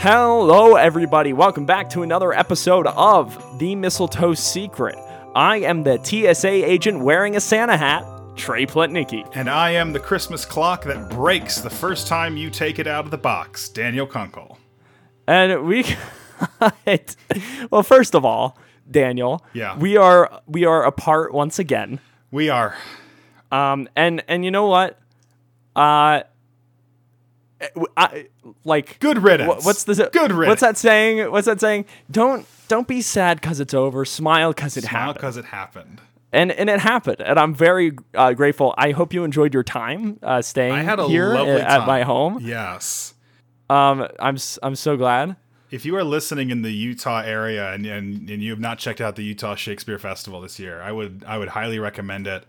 Hello, everybody. Welcome back to another episode of The Mistletoe Secret. I am the TSA agent wearing a Santa hat, Trey Plutnicki. And I am the Christmas clock that breaks the first time you take it out of the box, Daniel Kunkel. And we, well, first of all, Daniel, Yeah. we are we are apart once again. We are. Um, and and you know what? Uh, I like Good riddance. Wha- What's the Good riddance. What's that saying? What's that saying? Don't don't be sad because it's over. Smile because it Smile happened. because it happened. And and it happened. And I'm very uh, grateful. I hope you enjoyed your time uh, staying I had a here lovely at, time. my home. Yes. Um, I'm I'm so glad. If you are listening in the Utah area and, and, and you have not checked out the Utah Shakespeare Festival this year, I would I would highly recommend it.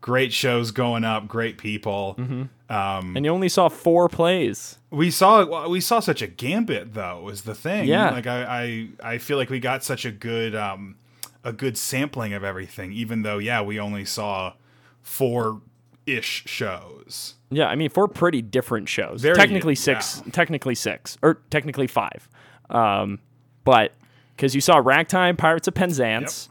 Great shows going up, great people. Mm-hmm. Um, And you only saw four plays. we saw we saw such a gambit though is the thing. Yeah. like I, I I feel like we got such a good um a good sampling of everything, even though yeah we only saw four ish shows. Yeah, I mean four pretty different shows. Very- technically six. Technically six, or technically five. Um, but because you saw Ragtime, Pirates of Penzance.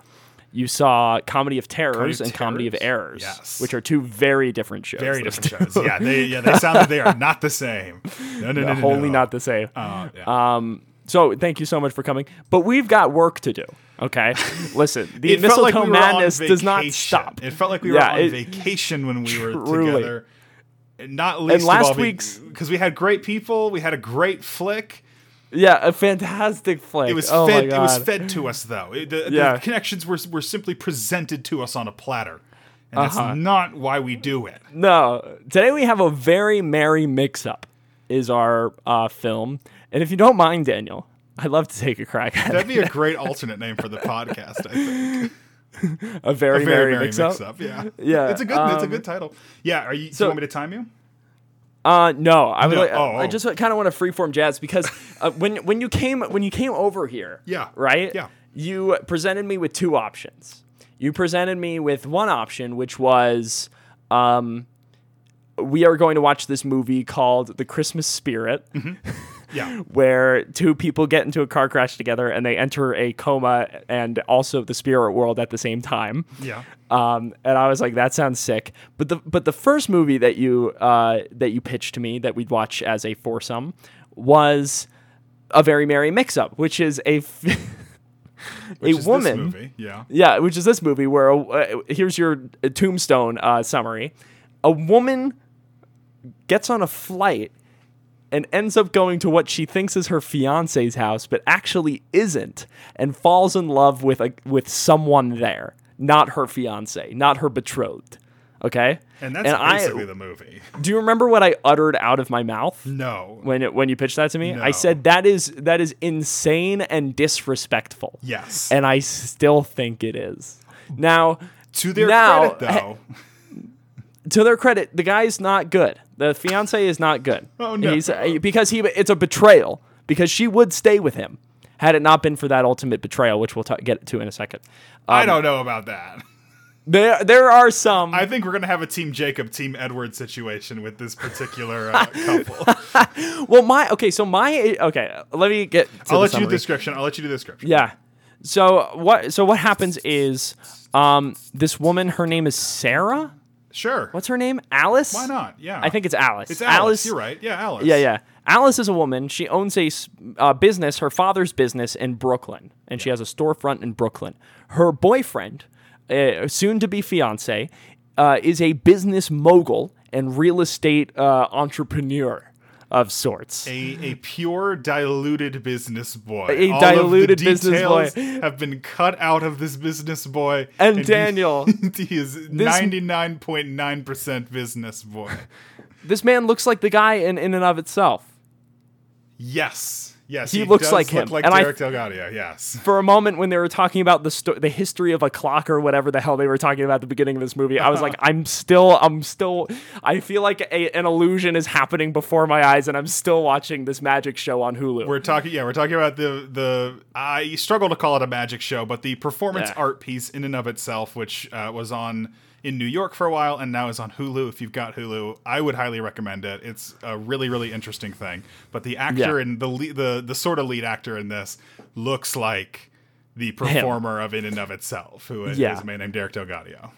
You saw Comedy of Terrors Comedy of and Comedy of Errors, Yes. which are two very different shows. Very different two shows. Yeah, they yeah they sound like they are not the same. No, no, no, are no, wholly no. not the same. Uh, yeah. Um, so thank you so much for coming. But we've got work to do. Okay, listen, the mistletoe like we madness does not stop. It felt like we Yeah, were on it- vacation when we were Truly. together. Not least last of all, week's- because we had great people, we had a great flick. Yeah, a fantastic flick. It was oh fed. It was fed to us though. It- the, Yeah. the connections were were simply presented to us on a platter, and Uh-huh. that's not why we do it. No, today we have a very merry mix-up. Is our uh, film, and if you don't mind, Daniel, I'd love to take a crack at That'd be a great alternate name for the podcast. I think. a very, A very merry merry mix-up. mix-up. Yeah, Yeah, It's a good. it's a um, good title. Yeah. Are you? do you want me to time you? Uh, no, I would. No, like, oh, I oh. just kind of want to freeform jazz because uh, when when you came when you came over here, Yeah, right, yeah. you presented me with two options. You presented me with one option, which was, um, we are going to watch this movie called The Christmas Spirit. Yeah. where two people get into a car crash together and they enter a coma and also the spirit world at the same time. Yeah. Um, and I was like, that sounds sick. But the but the first movie that you uh, that you pitched to me that we'd watch as a foursome was a very merry mix-up, which is a f- a Which is this woman. movie. Yeah. Yeah, which is this movie where uh, here's your tombstone uh, summary: a woman gets on a flight and ends up going to what she thinks is her fiance's house, but actually isn't, and falls in love with a with someone there, not her fiance, not her betrothed. Okay, And that's I basically the movie. do you remember what I uttered out of my mouth? No. When it, when you pitched that to me, I said that is that is insane and disrespectful. Yes. And I still think it is. Now, to their now- credit, though. To their credit, the guy's not good. The fiance is not good. Oh, no. He's, uh, because he it's a betrayal. Because she would stay with him had it not been for that ultimate betrayal, which we'll ta- get to in a second. I don't know about that. There there are some. I think we're gonna have a Team Jacob, Team Edward situation with this particular uh, couple. well, my okay. So my okay. Let me get. To I'll let you do summary. the description. I'll let you do the description. Yeah. So what? So what happens is, um, this woman. Her name is Sarah. Sure. What's her name? Alice. Why not? Yeah. I think it's Alice. it's Alice. You're right. Yeah, Alice. Yeah, yeah. Alice is a woman. She owns a s- uh, business, her father's business in Brooklyn, and she has a storefront in Brooklyn. Her boyfriend, uh, soon to be fiance, uh, is a business mogul and real estate uh, entrepreneur of sorts. A, a pure diluted business boy. A All diluted of the business boy. details have been cut out of this business boy. And he- Daniel, he is ninety nine point nine percent business boy. this man looks like the guy in, in and of itself. Yes. Yes. He looks does like look him. Like And I- Derek DelGaudio. Yes. for a moment when they were talking about the sto- the history of a clock or whatever the hell they were talking about at the beginning of this movie, I was like, I'm still, I'm still, I feel like a, an illusion is happening before my eyes, and I'm still watching this magic show on Hulu. We're talking, yeah, we're talking about the the. I struggle to call it a magic show, but the performance Yeah. art piece in and of itself, which uh, was on in New York for a while and now is on Hulu. If you've got Hulu, I would highly recommend it. It's a really really interesting thing. But the actor Yeah. and the lead, the the sort of lead actor in this looks like the performer of In and of Itself, who is Yeah. a man named Derek DelGaudio.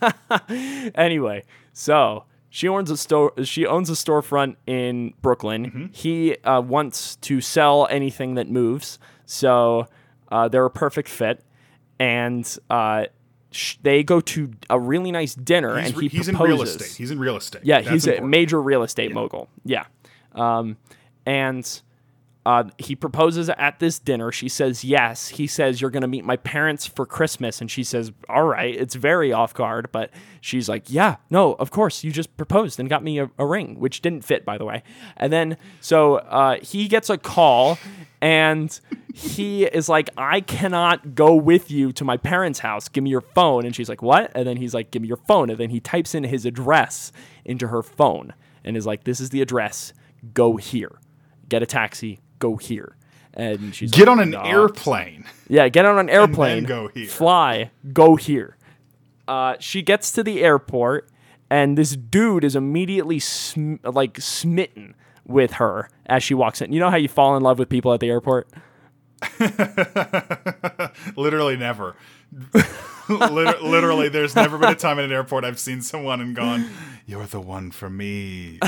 anyway, so she owns a store. She owns a storefront in Brooklyn. Mm-hmm. He uh, wants to sell anything that moves, so uh, they're a perfect fit. And uh, sh- they go to a really nice dinner, He's, and he he's in real estate. He's in real estate. Yeah, That's he's a major real estate mogul. Yeah. Um, and uh, he proposes at this dinner. She says yes. He says, You're going to meet my parents for Christmas. And she says, All right. It's very off guard, but she's like, Yeah, no, of course. You just proposed and got me a, a ring, which didn't fit, by the way. And then, so uh, he gets a call and he is like, I cannot go with you to my parents' house. Give me your phone. And she's like, What? And then he's like, Give me your phone. And then he types in his address into her phone and is like, This is the address. Go here. Get a taxi. Go here. And she's Get like, on an "Nah." airplane. Yeah, get on an airplane. go here. Fly. Go here. Uh, she gets to the airport, and this dude is immediately sm- like smitten with her as she walks in. You know how you fall in love with people at the airport? Literally never. Liter- literally, there's never been a time in an airport I've seen someone and gone, "You're the one for me."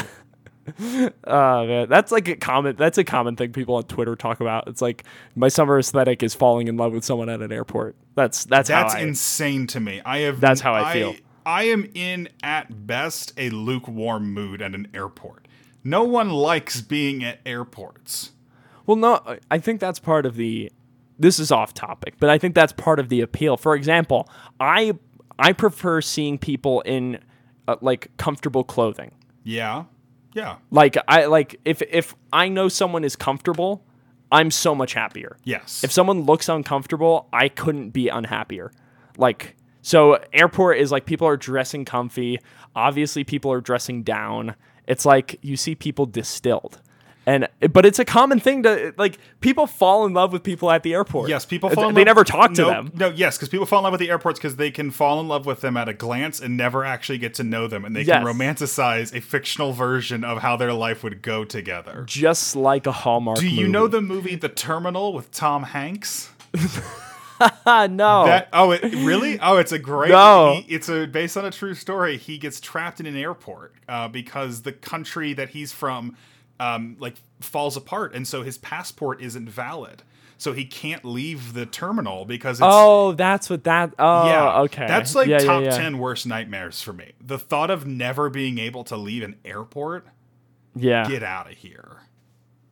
Uh, man, that's like a common. That's a common thing people on Twitter talk about. It's like my summer aesthetic is falling in love with someone at an airport. That's that's, That's I, insane to me. I have. That's how I feel. I am in at best a lukewarm mood at an airport. No one likes being at airports. Well, no, I think that's part of the. This is off topic, but I think that's part of the appeal. For example, I I prefer seeing people in uh, like comfortable clothing. Yeah, yeah, Like I like if if I know someone is comfortable, I'm so much happier. yes. If someone looks uncomfortable, I couldn't be unhappier. Like so airport is like people are dressing comfy. Obviously people are dressing down. It's like you see people distilled. And but it's a common thing to like people fall in love with people at the airport. Yes, people They- fall in love. And They never talk to no, them. No, yes, because people fall in love with the airports because they can fall in love with them at a glance and never actually get to know them, and they can romanticize a fictional version of how their life would go together. Just like a Hallmark. Do you movie. know the movie The Terminal with Tom Hanks? No. That oh, it really? Oh, it's a great. No. he- it's a based on a true story. He gets trapped in an airport uh, because the country that he's from, um, like falls apart, and so his passport isn't valid. So he can't leave the terminal because it's oh, that's what that. Oh, yeah okay. That's like Yeah, yeah, top yeah. ten worst nightmares for me. The thought of never being able to leave an airport. Yeah. Get out of here.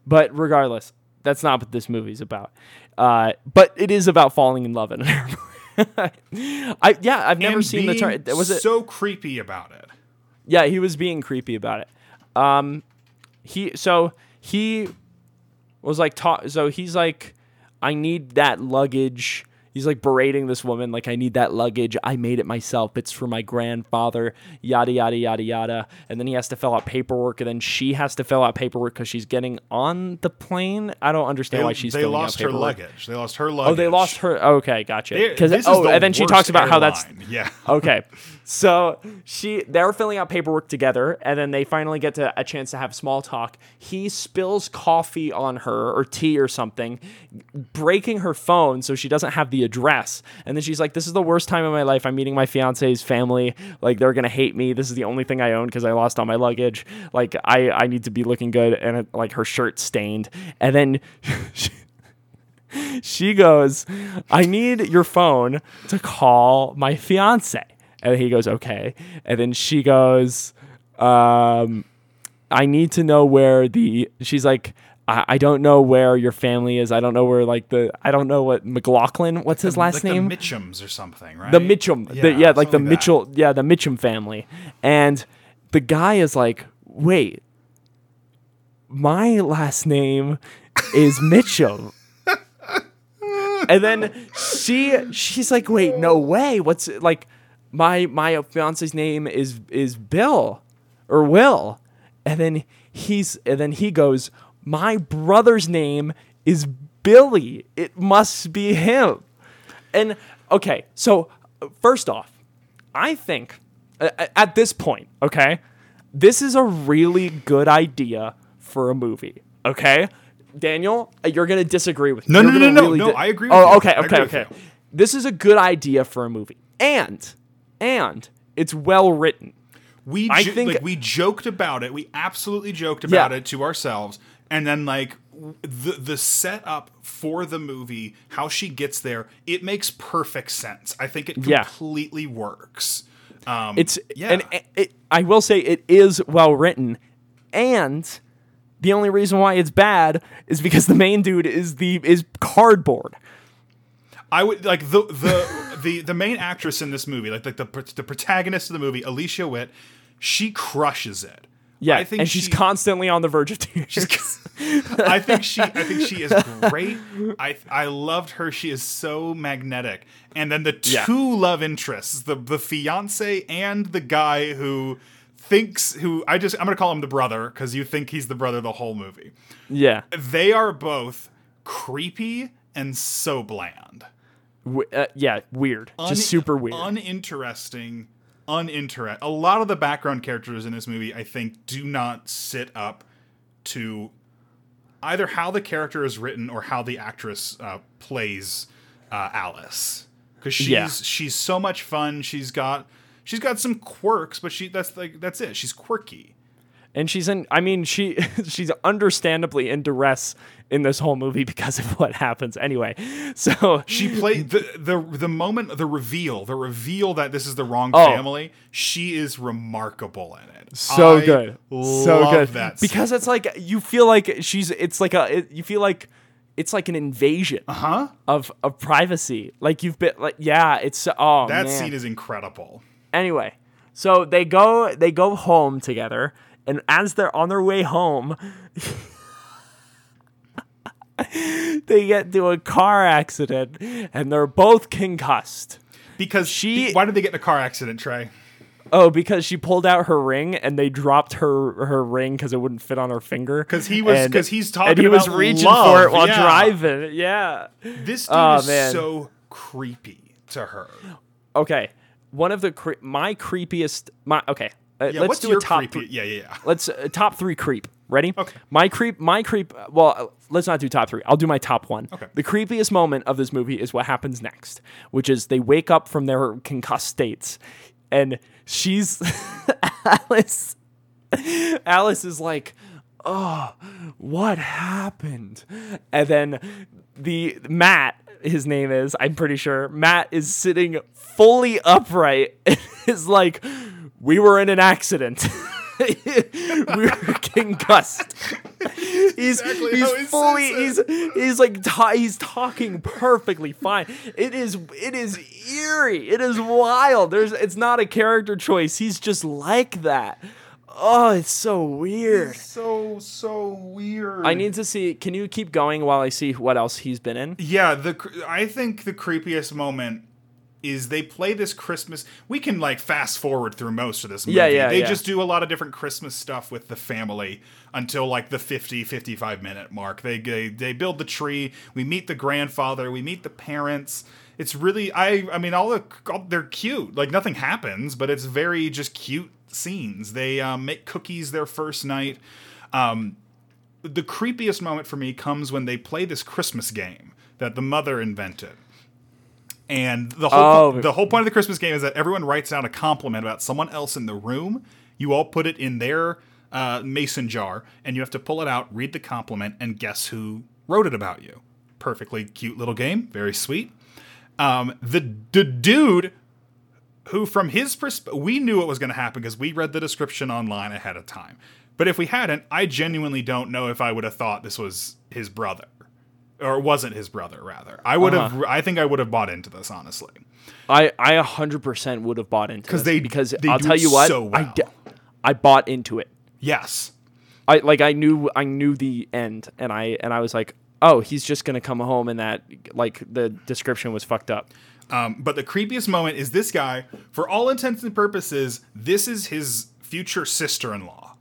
But regardless, that's not what this movie's about. Uh, but it is about falling in love at an airport. I yeah, I've never And seen the term. Was it? so creepy about it? Yeah, he was being creepy about it. Um, he so he was like ta- so he's like, I need that luggage. He's like berating this woman, like, I need that luggage. I made it myself. It's for my grandfather, yada, yada, yada, yada. And then he has to fill out paperwork, and then she has to fill out paperwork because she's getting on the plane. I don't understand They, why she's they lost her luggage. They lost her luggage. Oh, they lost her. Oh, okay, gotcha. Because oh, the and then she talks about how that's yeah. okay. So she they're filling out paperwork together, and then they finally get to a chance to have small talk. He spills coffee on her or tea or something, breaking her phone so she doesn't have the address. And then she's like, "This is the worst time of my life. I'm meeting my fiance's family. Like they're gonna hate me. This is the only thing I own because I lost all my luggage. Like I I need to be looking good." And it, like her shirt stained, and then. She, she goes, I need your phone to call my fiance. And he goes, okay. And then she goes, um, I need to know where the, she's like, I, I don't know where your family is. I don't know where, like, the, I don't know what, McLaughlin, what's his last like name? The Mitchums or something, right? the Mitchum, yeah, the, yeah like the something that. Mitchell, yeah, the Mitchum family. And the guy is like, wait, my last name is Mitchum. and then she she's like, wait, no way. What's like my my fiance's name is is Bill or Will. And then he's and then he goes, My brother's name is Billy. It must be him. And okay, so first off, I think at this point, okay, this is a really good idea for a movie. Okay, Daniel, you're gonna disagree with me. No, You're no, no, no, no, I agree oh, with oh, okay, okay, okay. This is a good idea for a movie, and and it's well written. We I think- like we joked about it. We absolutely joked about Yeah. it to ourselves, and then like the the setup for the movie, how she gets there, it makes perfect sense. I think it Yeah. completely works. Um, It's yeah. and it, it, I will say it is well written, and the only reason why it's bad is because the main dude is the is cardboard. I would like the the the the main actress in this movie, like like the the protagonist of the movie, Alicia Witt. She crushes it. Yeah, I think and she's she- constantly on the verge of tears. I think she I think she is great. I I loved her. She is so magnetic. And then the two Yeah. love interests, the the fiance and the guy who thinks who I just I'm going to call him the brother cuz you think he's the brother the whole movie. yeah, They are both creepy and so bland. Uh, yeah, weird, Un- just super weird. Uninteresting, uninteresting. A lot of the background characters in this movie, I think, do not sit up to either how the character is written or how the actress uh, plays uh, Alice. Because she's Yeah. she's so much fun. She's got she's got some quirks, but she that's like that's it. She's quirky. And she's in. I mean, she she's understandably in duress in this whole movie because of what happens. Anyway, so She played the the the moment the reveal the reveal that this is the wrong Oh. family. She is remarkable in it. so I good, so good. That scene. because it's like you feel like she's. It's like a. It, you feel like it's like an invasion uh-huh. of of privacy. Like you've been like yeah. It's oh that man. scene is incredible. Anyway, so they go they go home together, and as they're on their way home, they get into a car accident, and they're both concussed. Because She- why did they get in a car accident, Trey? Oh, because she pulled out her ring, and they dropped her her ring because it wouldn't fit on her finger. Because he was- 'cause he's talking and he was about reaching love, for it while yeah. driving. Yeah. This oh, dude Oh, is man. so creepy to her. Okay. One of the cre- my creepiest my okay. Uh, Yeah, let's what's do your a top creepy? Yeah, yeah, yeah. Let's uh, top three creep. Ready? Okay. My creep. My creep. Well, let's not do top three. I'll do my top one. Okay. The creepiest moment of this movie is what happens next, which is they wake up from their concussed states, and she's Alice. Alice is like, "Oh, what happened?" And then the Matt, his name is, I'm pretty sure, Matt is sitting fully upright and is like, "We were in an accident." we were concussed. He's exactly he's fully he's he's like ta- he's talking perfectly fine. It is it is eerie. It is wild. There's it's not a character choice. He's just like that. Oh, it's so weird. So so weird. I need to see. Can you keep going while I see what else he's been in? Yeah, the I think the creepiest moment is they play this Christmas. We can like fast forward through most of this movie. Yeah, yeah, They yeah. just do a lot of different Christmas stuff with the family until like the 50 55 minute mark. They they, they build the tree, we meet the grandfather, we meet the parents. It's really I I mean all the all, they're cute. Like nothing happens, but it's very just cute scenes. They um, make cookies their first night. Um, the creepiest moment for me comes when they play this Christmas game that the mother invented. And the whole Oh. the whole point of the Christmas game is that everyone writes down a compliment about someone else in the room. You all put it in their uh, mason jar, and you have to pull it out, read the compliment, and guess who wrote it about you. Perfectly cute little game, very sweet. Um, the the dude who from his perspective we knew it was going to happen because we read the description online ahead of time but if we hadn't i genuinely don't know if i would have thought this was his brother or wasn't his brother rather i would have i think i would have bought into this honestly I I 100% would have bought into this they- because they I'll tell you what so I well. I bought into it. yes I like I knew I knew the end and I and I was like, "Oh, he's just going to come home and that like the description was fucked up." um, but the creepiest moment is this guy for all intents and purposes this is his future sister-in-law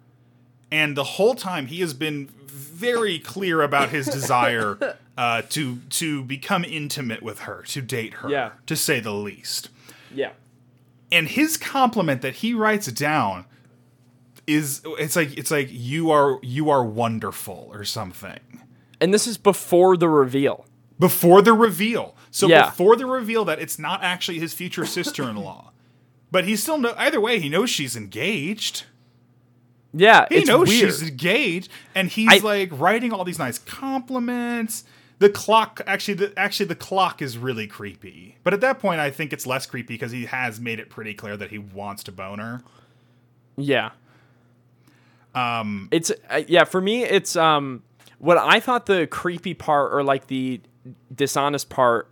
and the whole time he has been very clear about his desire uh, to to become intimate with her to date her Yeah. to say the least Yeah. and his compliment that he writes down is it's like it's like you are you are wonderful or something And this is before the reveal. before the reveal. So Yeah. before the reveal that it's not actually his future sister-in-law. But he still know either way he knows she's engaged. Yeah, He knows weird. she's engaged and he's I- like writing all these nice compliments. The clock actually the actually the clock is really creepy. But at that point I think it's less creepy because he has made it pretty clear that he wants to bone her. Yeah. Um it's uh, yeah, for me it's um what I thought the creepy part or like the dishonest part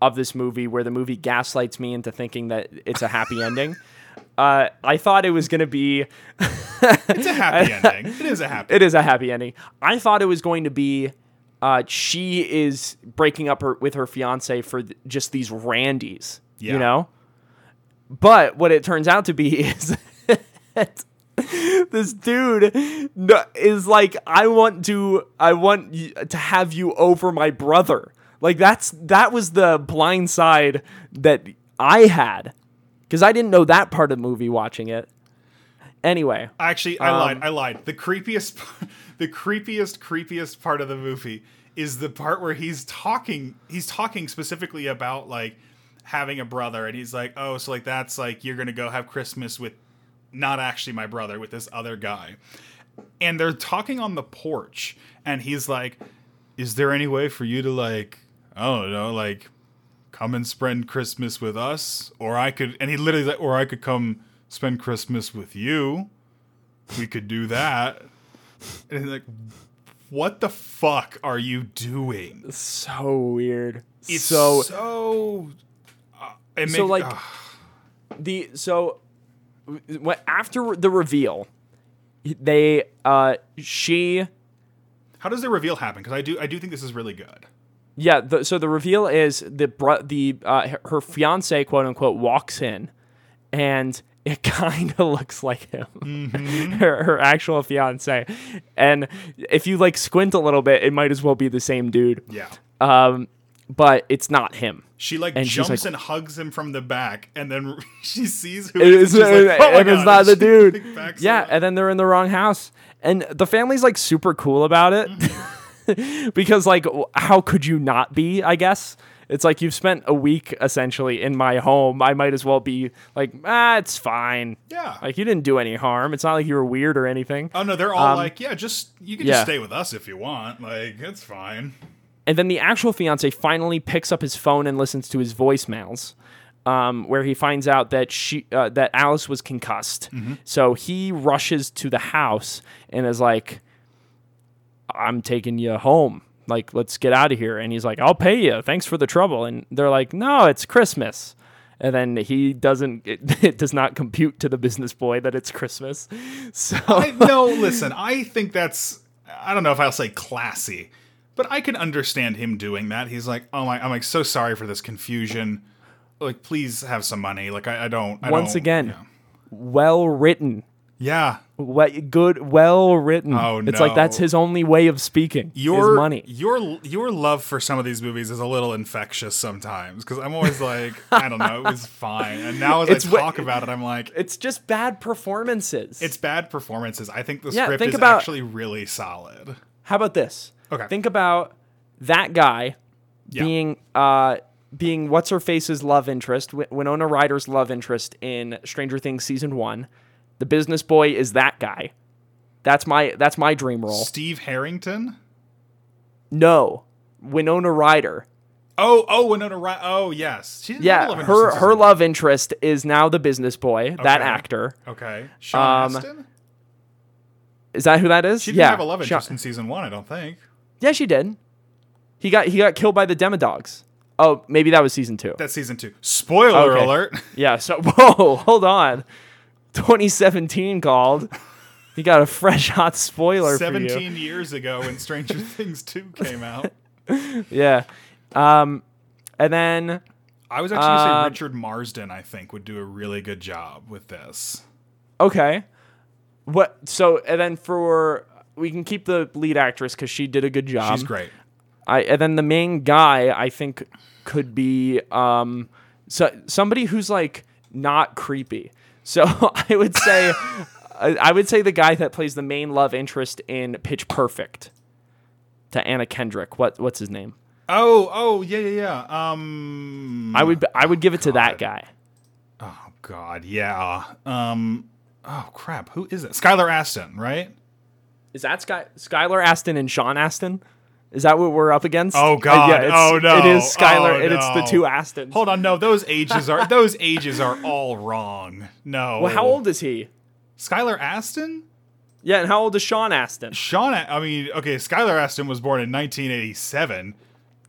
of this movie where the movie gaslights me into thinking that it's a happy ending. Uh I thought it was going to be It's a happy ending. It is a happy it is a happy ending. I thought it was going to be uh, she is breaking up her, with her fiance for th- just these randies, Yeah. you know. But what it turns out to be is this dude is like, I want to, I want y- to have you over my brother. Like that's that was the blind side that I had because I didn't know that part of the movie watching it. Anyway, Actually, I Um, lied. I lied. The creepiest, the creepiest, creepiest part of the movie is the part where he's talking. He's talking specifically about like having a brother, and he's like, "Oh, so like that's like you're gonna go have Christmas with not actually my brother, with this other guy." And they're talking on the porch, and he's like, "Is there any way for you to like, I don't know, like." come and spend Christmas with us, or I could, and he literally, like, or I could come spend Christmas with you. We could do that. And he's like, what the fuck are you doing? so weird. It's so so. uh, it So, make- like- ugh. the so what after the reveal they uh she how does the reveal happen? Because I do, I do think this is really good. yeah the, so the reveal is the the uh, her fiance quote unquote walks in and it kind of looks like him her, her actual fiance and if you like squint a little bit it might as well be the same dude Yeah. um but it's not him She like And jumps like- and hugs him from the back, and then she sees who It is. is, and she's like, "Oh and it's not and the dude. Yeah, and then they're in the wrong house, and the family's like super cool about it Mm-hmm. because like, how could you not be? I guess it's like you've spent a week essentially in my home. I might as well be like, ah, it's fine. yeah. Like you didn't do any harm. It's not like you were weird or anything. Oh no, they're all Um, like, yeah, just you can yeah. just stay with us if you want. Like, it's fine. And then the actual fiance finally picks up his phone and listens to his voicemails, um, where he finds out that she uh, that Alice was concussed. So he rushes to the house and is like, "I'm taking you home. Like, let's get out of here." And he's like, "I'll pay you. Thanks for the trouble." And they're like, "No, it's Christmas." And then he doesn't. It, it does not compute to the business boy that it's Christmas. So I, no, listen, I think that's I don't know if I'll say classy, but I can understand him doing that. He's like, oh my, I'm like so sorry for this confusion. Like, please have some money. Like, I, I don't. I once don't- again, well written. yeah. What good, well written. Oh, no. It's like that's his only way of speaking. Your is money. your your love for some of these movies is a little infectious sometimes because I'm always like, I don't know, it was fine, and now as It's I wh- talk about it, I'm like, It's just bad performances. it's bad performances. I think the Yeah, script think is about- actually really solid. How about this? Okay. Think about that guy Yeah. being uh being what's her face's love interest, Wi- Winona Ryder's love interest in Stranger Things season 1. The business boy is that guy. That's my that's my dream role. Steve Harrington. No. Winona Ryder. Oh, oh, Winona Ryder. Oh, yes. She didn't have a Yeah, love her her love interest is now the business boy, that actor. Okay. Sean Um, Astin? Is that who that is? She didn't yeah. have a love interest in season one, I don't think. Yeah, she did. He got he got killed by the Demodogs. Oh, maybe that was season two. That's season two. Spoiler Okay. alert. yeah. So whoa, hold on. 2017 called. He got a fresh hot spoiler for you. 17 years ago when Stranger Things 2 came out. Yeah. Um, and then I was actually going to say Uh, Richard Marsden, I think, would do a really good job with this. okay, what? So and then for we can keep the lead actress because she did a good job. She's great. I and then the main guy I think could be um so somebody who's like not creepy. So I would say, I would say the guy that plays the main love interest in Pitch Perfect to Anna Kendrick. What what's his name? Oh, oh, yeah, yeah, yeah. Um, I would I would give it to that guy. oh God, yeah. Um, oh crap, who is it? Skylar Astin, right? Is that Sky Skylar Astin and Sean Astin? Is that what we're up against? Oh, Uh, God. it's- Oh, no. It is Skylar, Oh, and it's the two Astins. Hold on, no, those ages are those ages are all wrong. No. Well, how old is he? Skylar Astin? Yeah, and how old is Sean Astin? Sean, I mean, okay, Skylar Astin was born in 1987,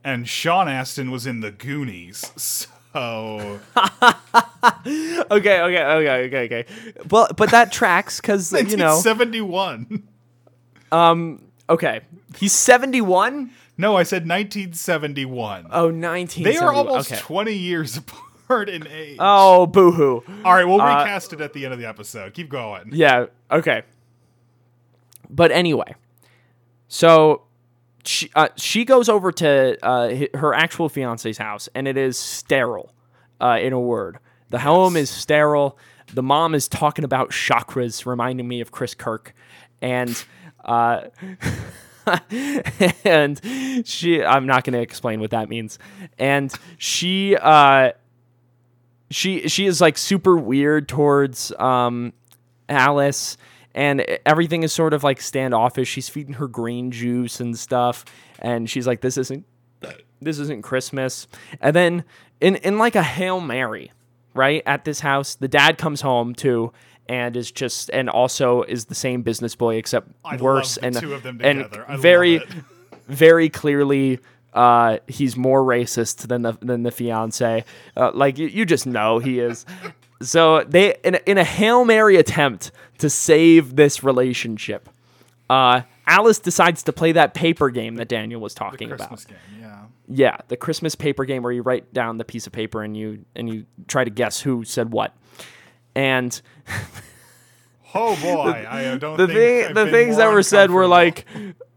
and Sean Astin was in the Goonies. So Okay, okay, okay, okay, okay. Well, but that tracks because you know. 1971. Okay, he's seventy-one. No, I said 1971. Oh, 19. they are almost okay. 20 years apart in age. Oh, boo-hoo. All right, we'll uh, recast it at the end of the episode. Keep going. Yeah. Okay. But anyway, so she uh, she goes over to uh, her actual fiance's house, and it is sterile. Uh, in a word, the home is sterile. The mom is talking about chakras, reminding me of Chris Kirk, and. Uh, and she I'm not going to explain what that means. And she uh she she is like super weird towards um Alice and everything is sort of like standoffish. She's feeding her green juice and stuff and she's like this isn't this isn't Christmas. And then in in like a Hail Mary, right? At this house, the dad comes home too and is just and also is the same business boy except I worse the and two of them and together. Love very very clearly uh, he's more racist than the than the fiance. Uh, like you, you just know he is. So they in a, in a hail mary attempt to save this relationship, uh, Alice decides to play that paper game that Daniel was talking Christmas about. game, yeah. Yeah, the Christmas paper game where you write down the piece of paper and you and you try to guess who said what. And Oh boy, I don't the think thing, the things that were said were like,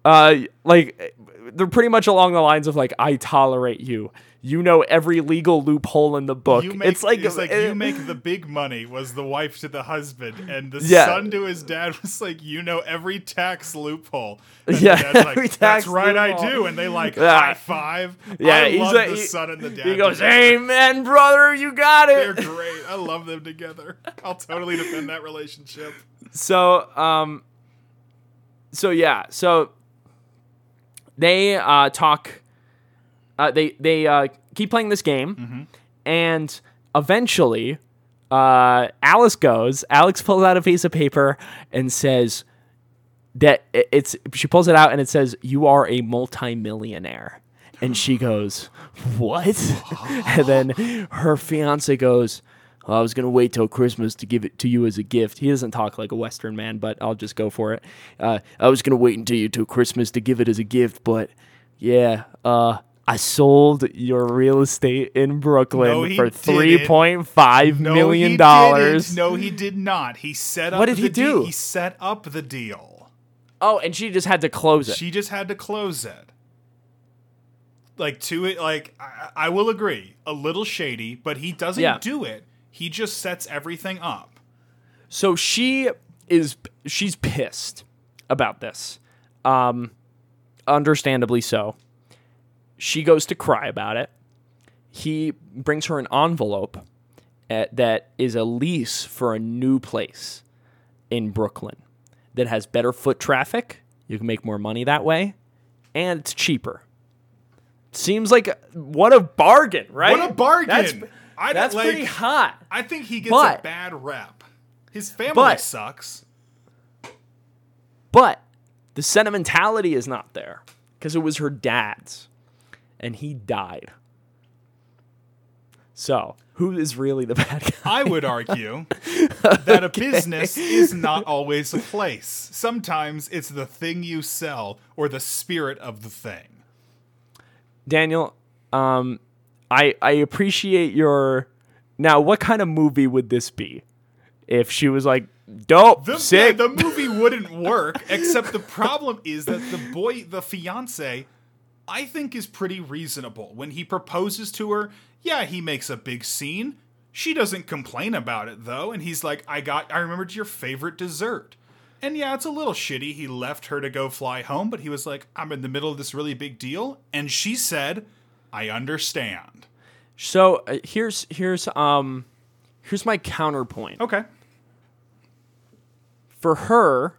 uh, like they're pretty much along the lines of like, I tolerate you. You know every legal loophole in the book. You make, it's like, it's like uh, you make the big money was the wife to the husband, and the Yeah. son to his dad was like, you know every tax loophole. And Yeah, like, that's right, I do, and they like Yeah. high five. Yeah, I he's like- the he- son and the dad. he goes, together. "Amen, brother, you got it." They're great. I love them together. I'll totally defend that relationship. So, um, so yeah, so they uh, talk. Uh, they they uh, keep playing this game, and eventually, uh, Alice goes. Alex pulls out a piece of paper and says that it's. She pulls it out and it says, "You are a multimillionaire." And she goes, "What?" and then her fiance goes, "Well, "I was gonna wait till Christmas to give it to you as a gift." He doesn't talk like a Western man, but I'll just go for it. Uh, I was gonna wait until you till Christmas to give it as a gift, but yeah, uh, I sold your real estate in Brooklyn No, for three point five No, million dollars. No, he did not. He set up. What did the he do? He set up the deal. Oh, and she just had to close it. She just had to close it. Like to it, like I, I will agree, a little shady, but he doesn't Yeah. do it. He just sets everything up. So she is she's pissed about this. Um understandably so. She goes to cry about it. He brings her an envelope uh, that is a lease for a new place in Brooklyn that has better foot traffic. You can make more money that way, and it's cheaper. Seems like a- what a bargain, right? What a bargain! That's, I that's like. pretty hot. I think he gets But- a bad rep. His family But- sucks. But the sentimentality is not there because it was her dad's and he died. So, who is really the bad guy? I would argue that a business is not always a place. Sometimes it's the thing you sell or the spirit of the thing. Daniel, um, I I appreciate your. Now, what kind of movie would this be? If she was like, dope, The, sick. the movie wouldn't work, except the problem is that the boy, the fiance, I think is pretty reasonable. When he proposes to her, yeah, he makes a big scene. She doesn't complain about it though, and he's like, "I got I remembered your favorite dessert." And yeah, it's a little shitty. He left her to go fly home, but he was like, "I'm in the middle of this really big deal." And she said, "I understand." So uh, here's here's um here's my counterpoint. Okay. For her,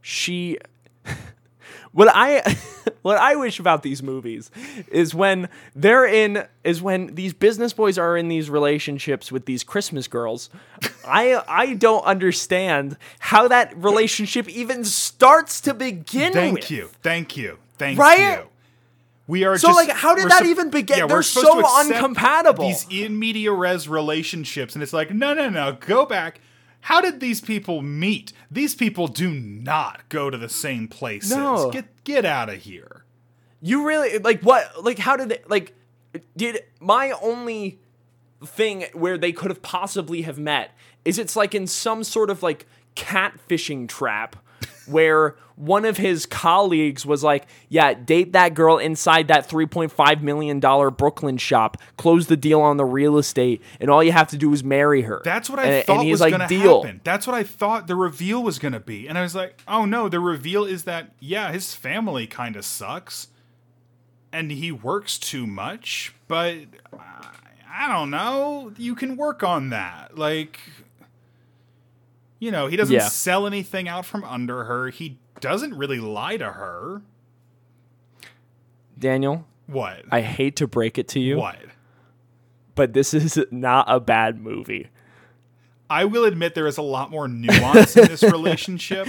she what I what I wish about these movies is when they're in is when these business boys are in these relationships with these Christmas girls. I I don't understand how that relationship even starts to begin Thank with. you. Thank you. Thank you. Right? you. We are So, just, like, how did that sup- even begin? Yeah, They're so accept uncompatible. These in media res relationships, and it's like, no, no, no, go back. How did these people meet? These people do not go to the same places. No. Get get out of here. You really like what? Like how did they like? Did my only thing where they could have possibly have met is it's like in some sort of like catfishing trap where one of his colleagues was like, "Yeah, date that girl inside that 3.5 million dollar Brooklyn shop, close the deal on the real estate, and all you have to do is marry her." That's what I and, thought and he's was like, going to happen. That's what I thought the reveal was going to be. And I was like, oh no, the reveal is that, yeah, his family kind of sucks. And he works too much. But uh, I don't know. You can work on that. Like, you know, he doesn't Yeah. sell anything out from under her. He doesn't really lie to her. Daniel, What? I hate to break it to you, what? but this is not a bad movie. I will admit there is a lot more nuance in this relationship.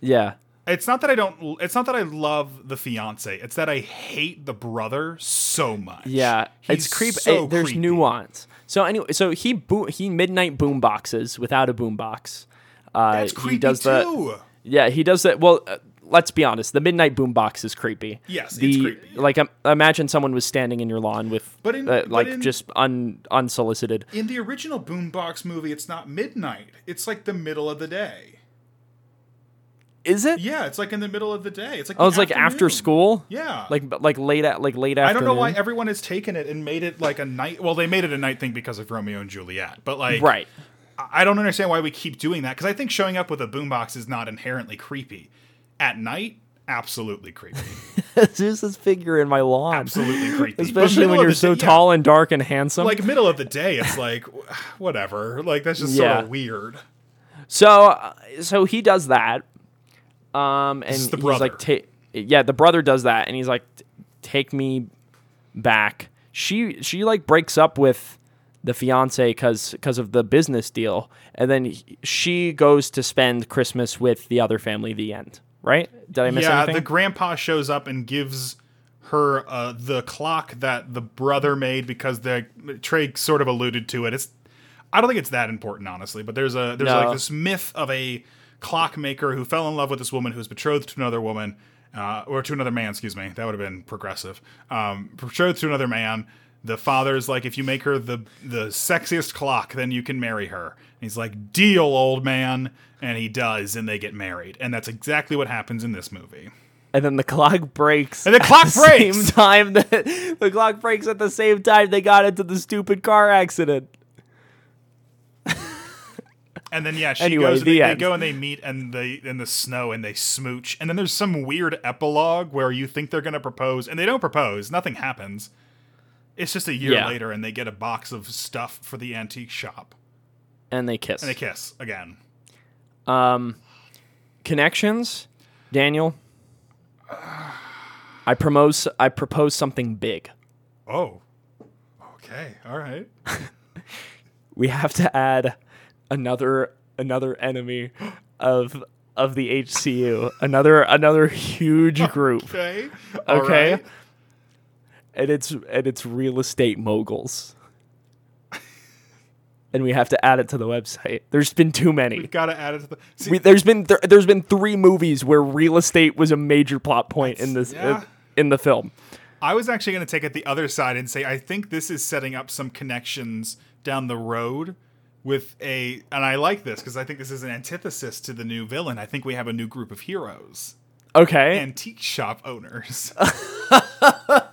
Yeah. It's not that I don't. It's not that I love the fiance. It's that I hate the brother so much. Yeah, He's it's creep. so it- there's creepy. nuance. So anyway, so he bo- he midnight boom boxes without a boom box. Uh, That's creepy he does the too. yeah he does that. Well, uh, let's be honest. The midnight boom box is creepy. Yes, the, it's creepy. Like um, imagine someone was standing in your lawn with But in- uh, but like in- just un unsolicited. In the original Boombox movie, it's not midnight. It's like the middle of the day. Is it? Yeah, it's like in the middle of the day. It's like Oh, it's like after school. Yeah, Like like late at like late I don't know why everyone has taken it and made it like a night. Well, they made it a night thing because of Romeo and Juliet. But like, Right. I don't understand why we keep doing that because I think showing up with a boombox is not inherently creepy. At night, absolutely creepy. There's this figure in my lawn. Absolutely creepy. Especially when you're so day- yeah. tall and dark and handsome. like middle of the day, it's like whatever. Like that's just Yeah. sort of weird. So, uh, so he does that, um, and the he's brother. like, yeah, the brother does that, and he's like, take me back. She she like breaks up with the fiance because because of the business deal, and then he- she goes to spend Christmas with the other family. The end, right? Did I miss yeah, anything? the grandpa shows up and gives her uh, the clock that the brother made because the Trey sort of alluded to it. It's I don't think it's that important, honestly. But there's a there's No. like this myth of a clockmaker who fell in love with this woman who's betrothed to another woman. Uh, or to another man, excuse me. That would have been progressive. Um, betrothed to another man. The father's like, if you make her the the sexiest clock, then you can marry her. And he's like, deal, old man. And he does, and they get married. And that's exactly what happens in this movie. and then the clock breaks. And the at clock the breaks! Same time that the clock breaks at the same time they got into the stupid car accident. And then yeah, she Anyway, goes. And the they, they go and they meet and they in the snow and they smooch. And then there's some weird epilogue where you think they're gonna propose and they don't propose. Nothing happens. It's just a year Yeah. later and they get a box of stuff for the antique shop And they kiss. and they kiss again. Um, connections, Daniel. I propose. I propose something big. Oh, okay, all right. We have to add another another enemy of of the HCU. Another another huge group. Okay, Okay. right. And it's and it's real estate moguls. and we have to add it to the website. There's been too many. Got to add it to the. See, We, there's been th- there's been three movies where real estate was a major plot point in this yeah. uh, in the film. I was actually going to take it the other side and say I think this is setting up some connections down the road with a and I like this because I think this is an antithesis to the new villain. I think we have a new group of heroes. Okay. Antique shop owners.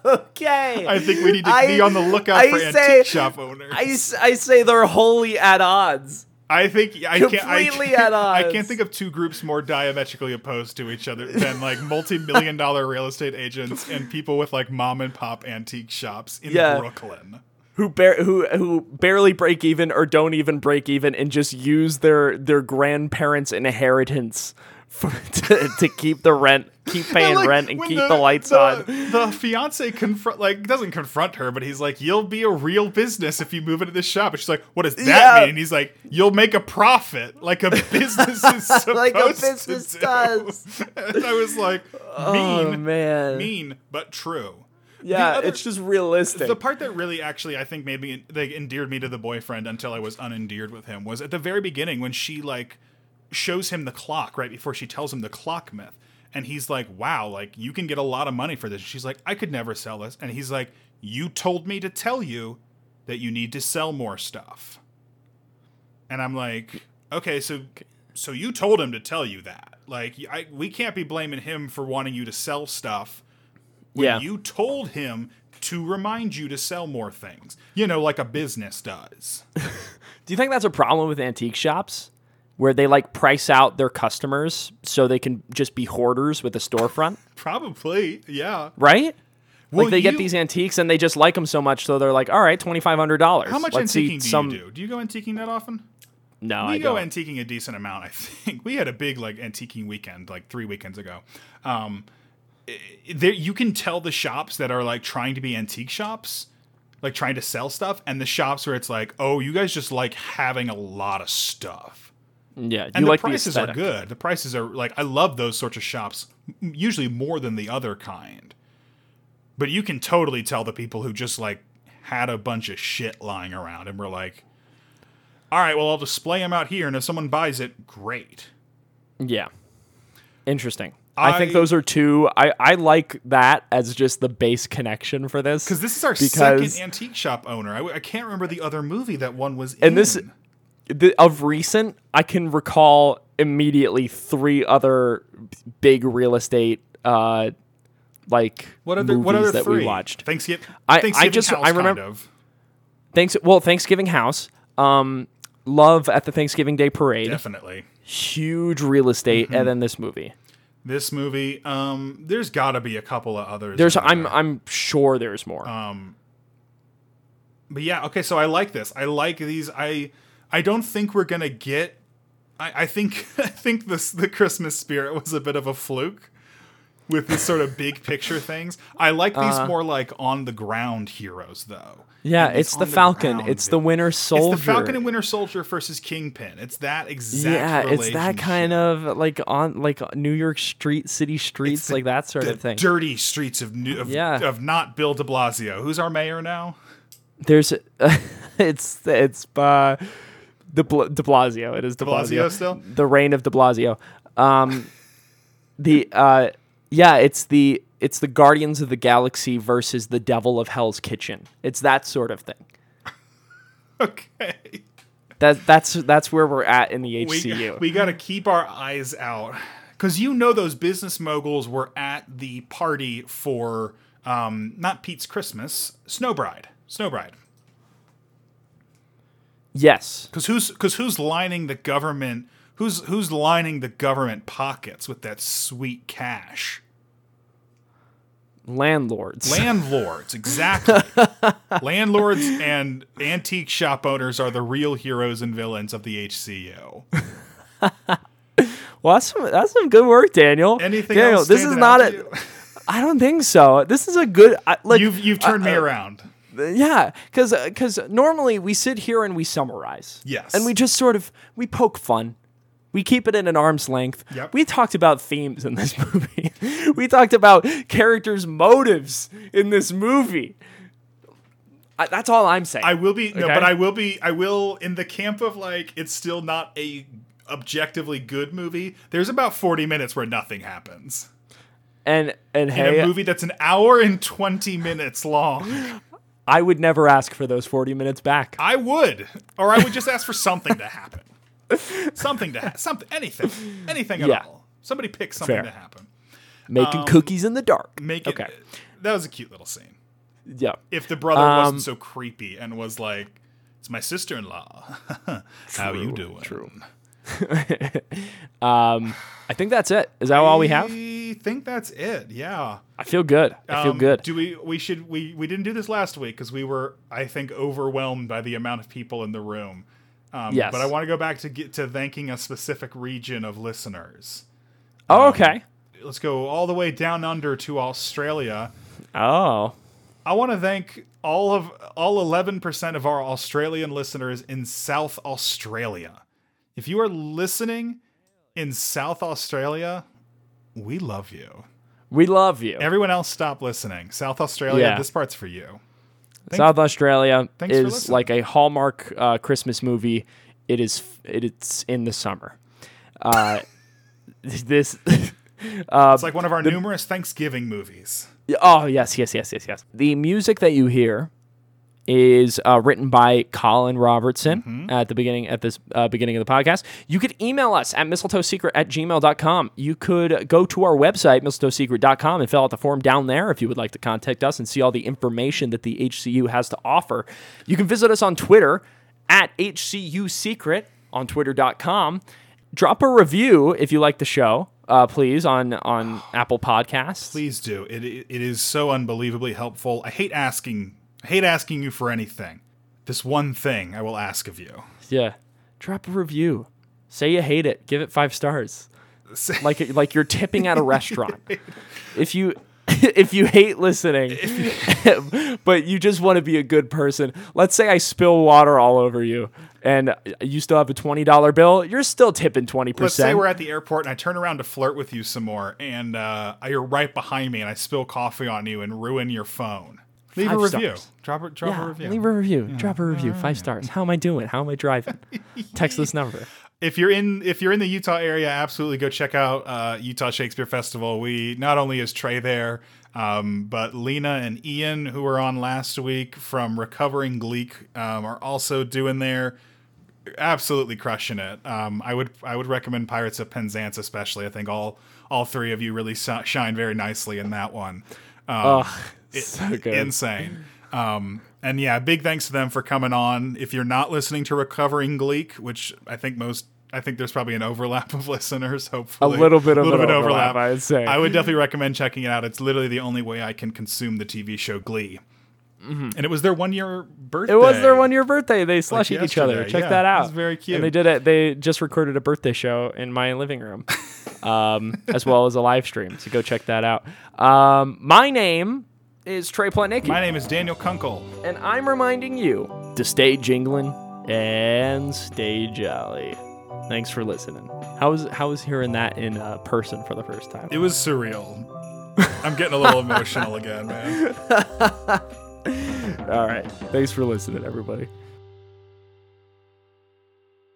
okay. I think we need to I- be on the lookout I for say- antique shop owners. I, I say they're wholly at odds. I think I can't. I Completely can't, at I can't think of two groups more diametrically opposed to each other than like multi-million dollar real estate agents and people with like mom and pop antique shops in Yeah. Brooklyn. Who bar- who who barely break even or don't even break even and just use their their grandparents' inheritance for, to, to keep the rent, keep paying Like, rent, and keep the, lights on. The fiance confront like doesn't confront her, but he's like, "You'll be a real business if you move into this shop." And she's like, "What does that Yeah. mean?" And he's like, "You'll make a profit, like a business is supposed Like a business do." does. and I was like, Oh "Mean, man, mean, but true." Yeah, other- it's just realistic. The part that really actually I think made me like endeared me to the boyfriend until I was unendeared with him was at the very beginning when she like shows him the clock right before she tells him the clock myth. And he's like, "Wow, like you can get a lot of money for this." She's like, "I could never sell this." And he's like, "You told me to tell you that you need to sell more stuff." And I'm like, "Okay, so so you told him to tell you that. Like I, we can't be blaming him for wanting you to sell stuff when yeah, you told him to remind you to sell more things. You know, like a business does. Do you think that's a problem with antique shops? Where they like price out their customers so they can just be hoarders with a storefront, Probably, yeah. right? Well, like they you- get these antiques and they just like them so much, so they're like, "All right, twenty five hundred dollars." How much Let's antiquing do some... you do? Do you go antiquing that often? No, we I go don't. antiquing a decent amount. I think we had a big like antiquing weekend like three weekends ago. Um, there you can tell the shops that are like trying to be antique shops, like trying to sell stuff, and the shops where it's like, oh, you guys just like having a lot of stuff. yeah, you and the like prices the are good. The prices are like I love those sorts of shops, usually more than the other kind. But you can totally tell the people who just like had a bunch of shit lying around and were like, "All right, well I'll display them out here, and if someone buys it, great." Yeah. Interesting. I, think those are two. I, I like that as just the base connection for this. Because this is our second antique shop owner. I can't remember the other movie that one was in. And this- the, of recent, I can recall immediately three other big real estate uh like what other movies what other that three? we watched. Thanksgiving. I- I Thanksgiving just- House, I remember- Kind of. Thanks well, Thanksgiving House. Um Love at the Thanksgiving Day Parade. Definitely. Huge real estate Mm-hmm. and then this movie. This movie, um, there's got to be a couple of others. There's I'm there. I'm sure there's more. Um, but yeah, okay. So I like this. I like these. I I don't think we're gonna get. I, I think I think this the Christmas spirit was a bit of a fluke with this sort of big picture things. I like these more like on the ground heroes though. yeah, these it's the on Falcon. It's the Winter Soldier. It's the Falcon and Winter Soldier versus Kingpin. It's that exact. yeah, it's that kind of like on like New York street, city streets, the- like that sort of thing. dirty streets of New, of, Yeah. of not Bill De Blasio. Who's our mayor now? There's, it's it's uh, De, Bla- De Blasio. It is De Blasio. Blasio still? The reign of De Blasio. Um, the uh, yeah, it's the it's the Guardians of the Galaxy versus the Devil of Hell's Kitchen. It's that sort of thing. Okay. That that's that's where we're at in the we, HCU. we got to keep our eyes out because you know those business moguls were at the party for um, not Pete's Christmas, Snowbride, Snowbride. yes. Because who's because who's lining the government? Who's who's lining the government pockets with that sweet cash? Landlords. Landlords, exactly. Landlords and antique shop owners are the real heroes and villains of the HCU. well, that's some, that's some good work, Daniel. Anything Daniel, else? this is not a. I don't think so. This is a good. I, like You've you've turned me uh, around. yeah because because normally we sit here and we summarize Yes. and we just sort of we poke fun we keep it in an arm's length Yep. we talked about themes in this movie we talked about characters motives in this movie I, that's all i'm saying I will be no, but I will be I will in the camp of like it's still not a objectively good movie. There's about 40 minutes where nothing happens. and and In hey a movie that's an hour and 20 minutes long. i would never ask for those 40 minutes back I would or I would just ask for something to happen. Something to happen. Something anything. Anything at Yeah. all. Somebody pick something Fair. to happen. making cookies in the dark Make it okay That was a cute little scene. yeah. If the brother Um, wasn't so creepy and was like, "It's my sister-in-law. How you doing?" true. Um, I think that's it. Is that all we have? I think that's it. Yeah. I feel good. I feel Um, good. Do we? We should. We we didn't do this last week because we were, I think, overwhelmed by the amount of people in the room. Um, Yes. But I want to go back to get to thanking a specific region of listeners. oh, okay. Let's go all the way down under to Australia. Oh, I want to thank all of all 11% of our Australian listeners in South Australia. If you are listening in South Australia, we love you. we love you. Everyone else stop listening. South Australia, Yeah. this part's for you. South Australia thanks is like a Hallmark uh, Christmas movie. It is. It's in the summer. Uh, this. It's like one of our numerous Thanksgiving movies. Oh yes, yes, yes, yes, yes. The music that you hear is uh, written by Colin Robertson Mm-hmm. at the beginning at this uh, beginning of the podcast. You could email us at mistletoesecret at gmail.com. You could go to our website, mistletoesecret.com, and fill out the form down there if you would like to contact us and see all the information that the HCU has to offer. You can visit us on Twitter at HCU Secret on twitter.com. Drop a review if you like the show, uh, please, on, on Apple Podcasts. Please do. It, it it is so unbelievably helpful. I hate asking hate asking you for anything. This one thing I will ask of you. Yeah. Drop a review. Say you hate it. Give it five stars. Like like you're tipping at a restaurant. if you if you hate listening, but you just want to be a good person. Let's say I spill water all over you and you still have a $20 bill, you're still tipping 20%. Let's say we're at the airport and I turn around to flirt with you some more, and uh, you're right behind me, and I spill coffee on you and ruin your phone. Leave Five a review. stars. Drop a drop a review. leave a review. Drop a review. Five stars. How am I doing? How am I driving? Text this number. if you're in if you're in the Utah area, absolutely go check out uh, Utah Shakespeare Festival. We not only is Trey there, um, but Lena and Ian, who were on last week from Recovering Gleek, um, are also doing their absolutely crushing it. Um, I would I would recommend Pirates of Penzance especially. I think all all three of you really shine very nicely in that one. Um, Oh, so good. insane. Um, and yeah, big thanks to them for coming on. If you're not listening to Recovering Gleek, which I think most, I think there's probably an overlap of listeners. Hopefully, a little bit of little bit overlap, I'd say. I would definitely recommend checking it out. It's literally the only way I can consume the TV show Glee. And it was their one year birthday. Mm-hmm. It was their one year birthday. They slushied each other. Check yeah. that It out. was very cute. And they did it. They just recorded a birthday show in my living room, um, as well as a live stream. So go check that out. Um, my name is Trey Plotnicki, My name is Daniel Kunkel. and I'm reminding you to stay jingling and stay jolly. Thanks for listening. How was how was hearing that in uh, person for the first time? It was surreal. I'm getting a little emotional again, man. All right. Thanks for listening, everybody.